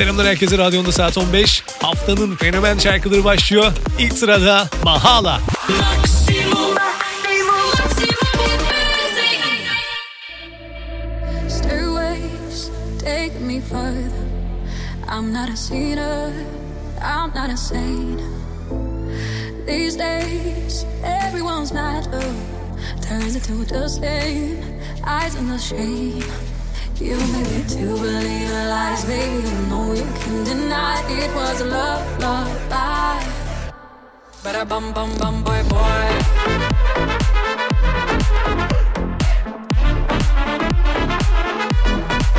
Selamlar herkese radyonda saat 15. Haftanın fenomen şarkıları başlıyor. İlk sırada Mahala. I'm not a sinner, I'm not a saint. These days, everyone's love turns into disdain, eyes on the shame. You made me to believe the lies, baby. You know you can deny it was a love, love, lie. But I bum bum bum boy boy.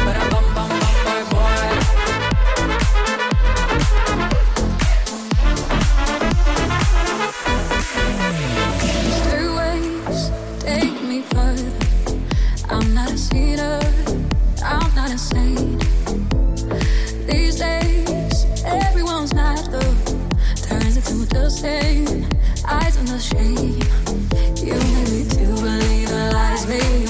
But I bum bum bum boy boy. Stairways take me further. I'm not a sinner, I'm not saint. These days, everyone's mad love turns into disdain, eyes on the shame. You made me to believe the lies, baby.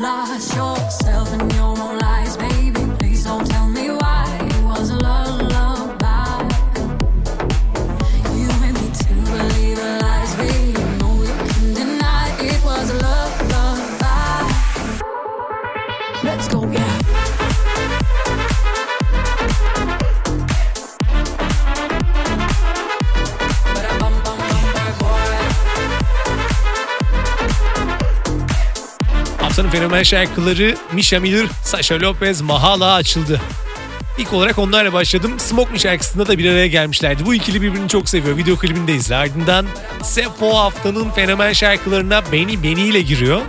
lost yourself and you won't lie. Haftanın fenomen şarkıları Misha Miller, Sasha Lopez, Mahala açıldı. İlk olarak onlarla başladım. Smoke şarkısında da bir araya gelmişlerdi. Bu ikili birbirini çok seviyor. Video klibini de izle. Ardından Sefo haftanın fenomen şarkılarına Beni Beni ile giriyor.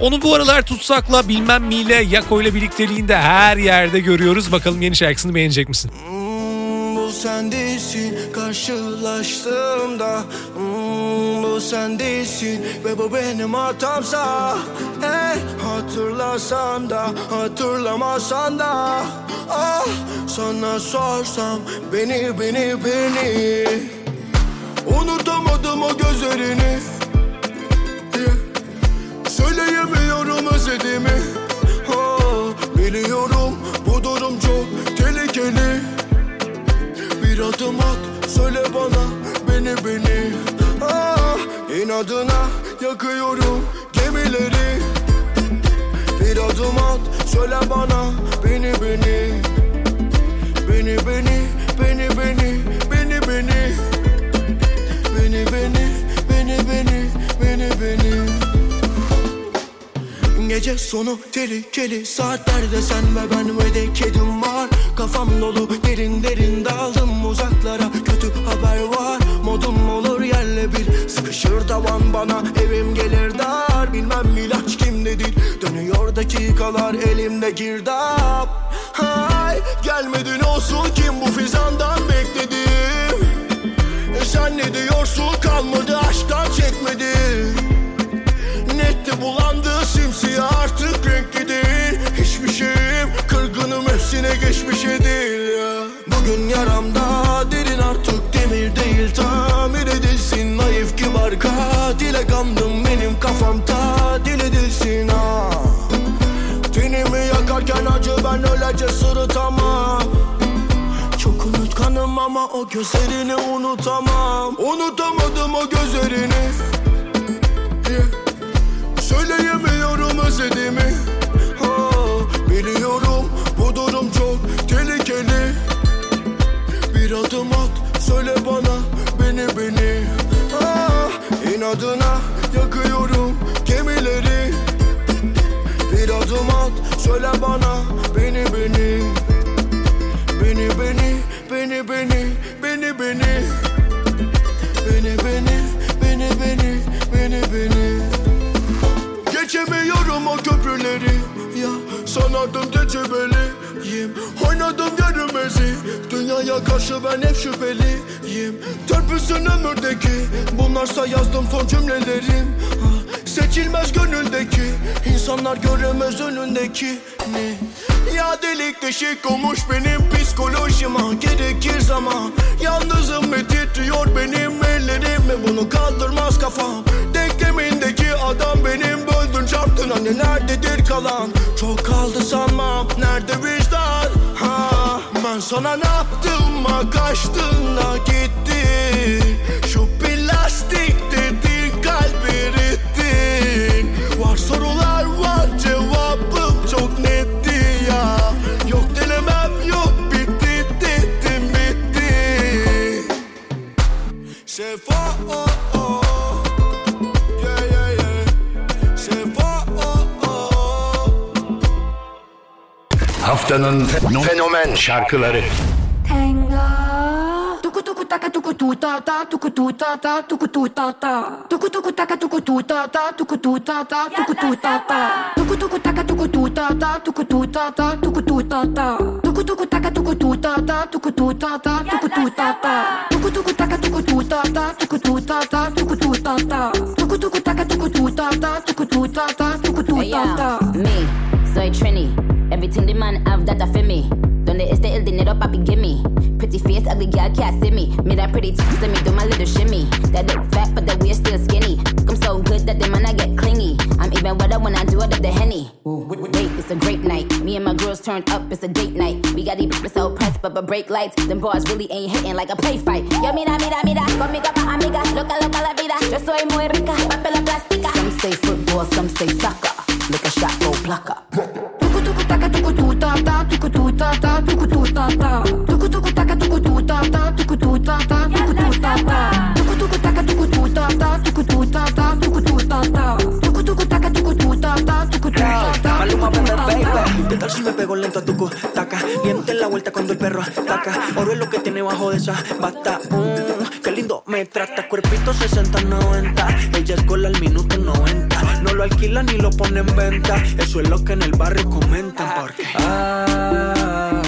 Onu bu aralar Tutsak'la bilmem miyle Yako'yla birlikteliğinde her yerde görüyoruz. Bakalım yeni şarkısını beğenecek misin? Bu sen değilsin karşılaştığımda. Hmm, Bu sen değilsin ve bu benim hatamsa. Hey hatırlasam da hatırlamasan da. Ah sana sorsam beni beni beni. Unutamadım o gözlerini. Söyleyemiyorum özlediğimi. Oh, Biliyorum bu durum çok tehlikeli Bir adım at söyle bana beni beni. Ah, İnadına yakıyorum gemileri. Bir adım at söyle bana beni beni. Beni beni beni beni beni beni. Beni beni beni beni beni beni. Gece sonu tehlikeli saatlerde sen ve ben ve de kedim var Kafam dolu. Derin derin daldım uzaklara. Kötü haber var modum olur yerle bir. Sıkışır tavan bana evim gelir dar. Bilmem ilaç kimdedir dönüyor dakikalar elimde girdap. Hay gelmedin olsun kim bu fizandan bekledim e sen ne diyorsun kalmadı aşktan çekmedim Nette bulandı simsiyah artık Hiçbir şeyim hepsine geçmişe değil ya. Bugün yaramda derin artık demir değil. Tamir edilsin naif kibar katile kandım Benim kafam tatil edilsin ha. Tenimi yakarken acı ben öylece sırıtamam çok unutkanım ama o gözlerini unutamam. Unutamadım o gözlerini. Yeah. Söyleyemiyorum özlediğimi. Oh, Biliyorum durum çok tehlikeli. Bir adım at söyle bana beni beni. Ah, İnadına yakıyorum gemileri. Bir adım at söyle bana beni beni. Beni beni beni beni beni beni. Beni beni beni beni beni beni. Geçemiyorum o köprüleri. Ya Sanardım tecrübeliyim Oynadım yarımezi Dünyaya karşı ben hep şüpheliyim. Törpüsün ömürdeki. Bunlarsa yazdım son cümlelerim. Seçilmez gönüldeki. İnsanlar göremez önündeki ne Ya delik deşik olmuş benim psikolojima Gerekir zaman. Yalnızım ve titriyor benim ellerim Ve bunu kaldırmaz kafam. Denklemindeki adam benim Böldün çarptın hani nerededir kalan? Çok kaldı sanmam sana ne yaptım? Kaçtın da gitti Haftanın fenomen şarkıları. Tuku tuku taka tuku tu ta ta tuku tu ta ta tuku tu ta ta tuku tuku taka tuku tu ta ta tuku tu ta ta tuku tu ta ta tuku tuku taka tuku tu ta ta tuku tu ta ta tuku tu ta ta tuku tuku taka tuku tu ta ta tuku tu ta ta tuku tu ta ta tuku tuku taka tuku tu ta ta tuku tu ta ta tuku tu ta ta tuku tuku taka tuku tu ta ta tuku tu ta ta tuku tu ta ta yeah. Me, soy Trini. Everything the man have that feel me. Donde este el dinero, papi, gimme. Pretty face, ugly girl can't see me. Me that pretty tits, let me do my little shimmy. That look fat, but that we're still skinny. I'm so good that the man I get clingy. I'm even wetter when I do it at the henny. Wait, it's a great night. Me and my girls turned up, it's a date night. We got these bitches so pressed, but but break lights. Them bars really ain't hitting like a play fight. Yo, mira, mira, mira, conmigo pa' amiga. Loca, loca la vida. Yo soy muy rica, papel plástica. Some say football, some say soccer. Look a shot, go blocker. Si me pego lento a tu taca? Miente la vuelta cuando el perro ataca. Oro es lo que tiene bajo de esa bata. Mm, qué lindo me trata. Cuerpito 60-90. Ella es gol al minuto 90. No lo alquila ni lo pone en venta. Eso es lo que en el barrio comentan. Porque. Ah,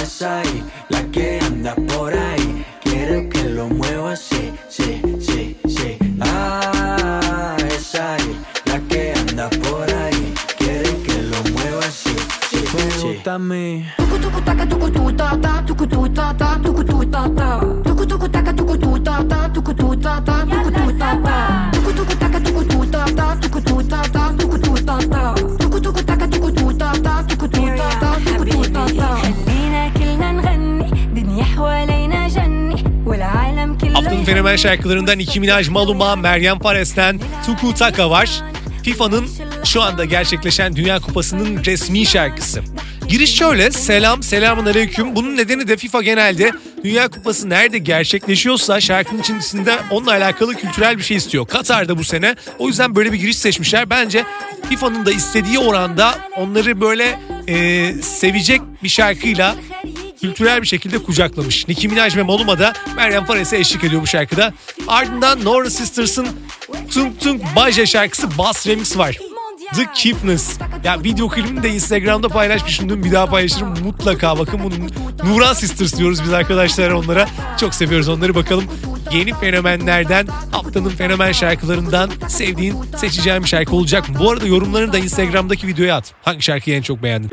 fenomen şarkılarından Nicki Minaj, Maluma, Meryem Fares'ten Tuku Taka var. FIFA'nın şu anda gerçekleşen Dünya Kupası'nın resmi şarkısı. Giriş şöyle, selam, selamun aleyküm. Bunun nedeni de FIFA genelde Dünya Kupası nerede gerçekleşiyorsa şarkının içerisinde onunla alakalı kültürel bir şey istiyor. Katar'da bu sene. O yüzden böyle bir giriş seçmişler. Bence FIFA'nın da istediği oranda onları böyle e, sevecek bir şarkıyla kültürel bir şekilde kucaklamış. Nicki Minaj ve Maluma da Meryem Fares'e eşlik ediyor bu şarkıda. Ardından Nora Sisters'ın Tung Tung Baja şarkısı Bass Remix var. The Keepness. Ya video klibini de Instagram'da paylaşmışım dün bir daha paylaşırım mutlaka bakın bunun Nuran Sisters diyoruz biz arkadaşlar onlara. Çok seviyoruz onları bakalım. Yeni fenomenlerden haftanın fenomen şarkılarından sevdiğin seçeceğim şarkı olacak? Bu arada yorumlarını da Instagram'daki videoya at. Hangi şarkıyı en çok beğendin?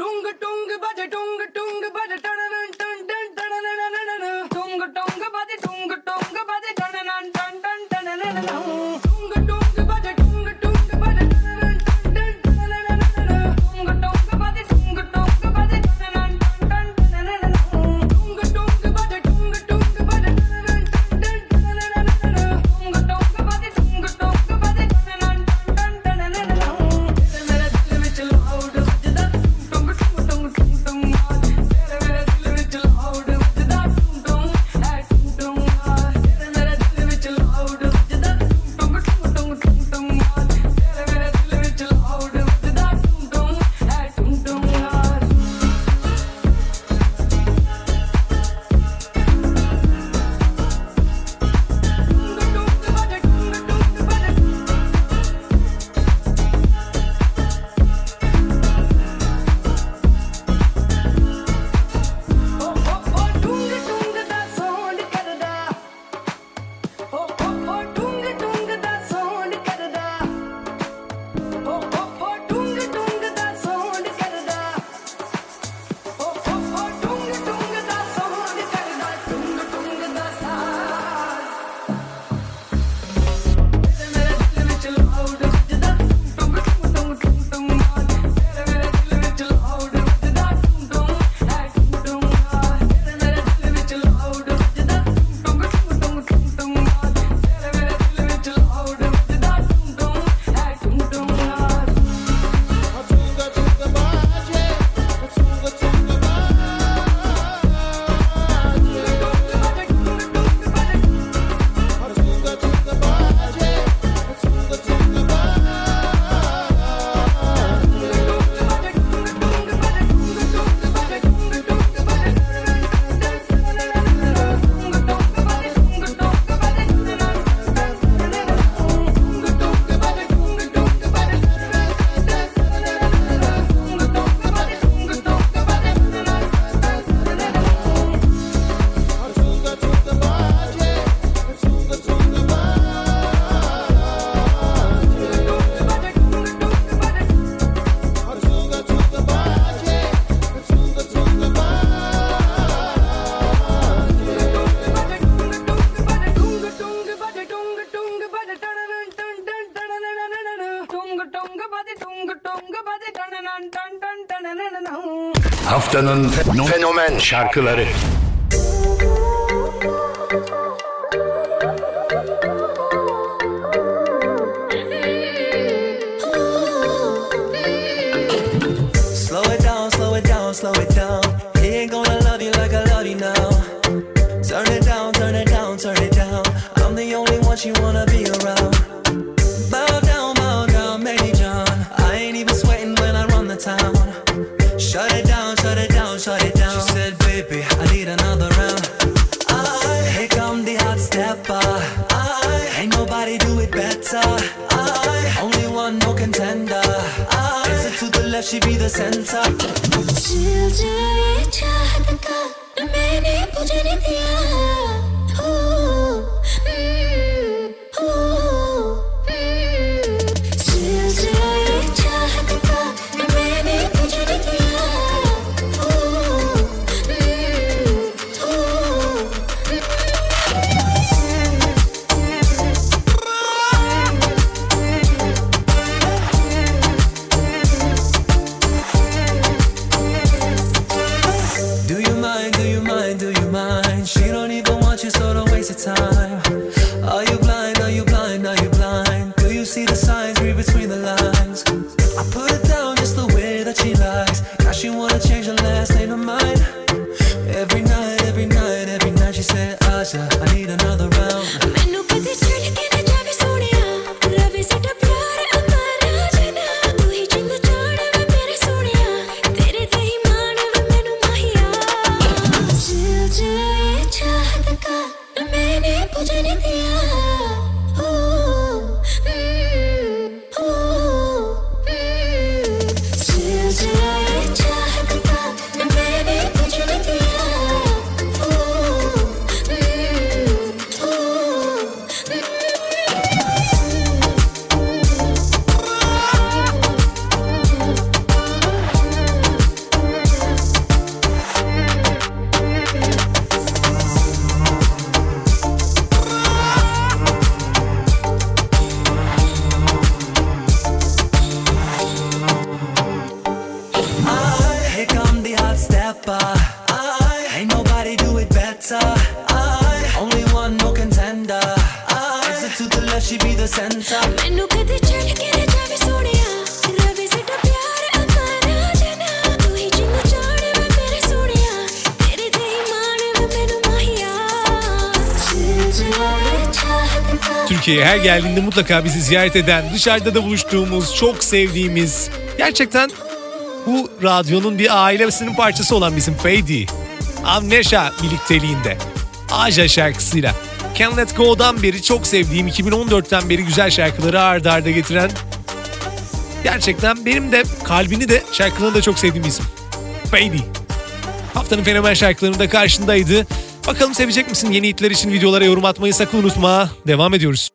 Fenomen şarkıları. shut it down. She said, baby, I need another round. I here come the hot stepper. I ain't nobody do it better. I only one, no contender. I said to the left, she be the center. Children. 寻我的牵 अच्छी भी तो सेंसा मैनू कदे चढ़ के ना जावे सोनिया रवे से तो प्यार अकार आ जाना तू ही जिंद जाने मैं तेरे सोनिया तेरे ते ही माने मैं Türkiye'ye her geldiğinde mutlaka bizi ziyaret eden, dışarıda da buluştuğumuz, çok sevdiğimiz, gerçekten bu radyonun bir ailesinin parçası olan bizim Fedi. Amneşa birlikteliğinde. Aja şarkısıyla. Can't Let Go'dan beri çok sevdiğim, 2014'ten beri güzel şarkıları ardarda arda getiren gerçekten benim de kalbini de şarkılarını da çok sevdiğim isim. Fady. Haftanın fenomen şarkılarında karşındaydı. Bakalım sevecek misin? Yeni hitler için videolara yorum atmayı sakın unutma. Devam ediyoruz.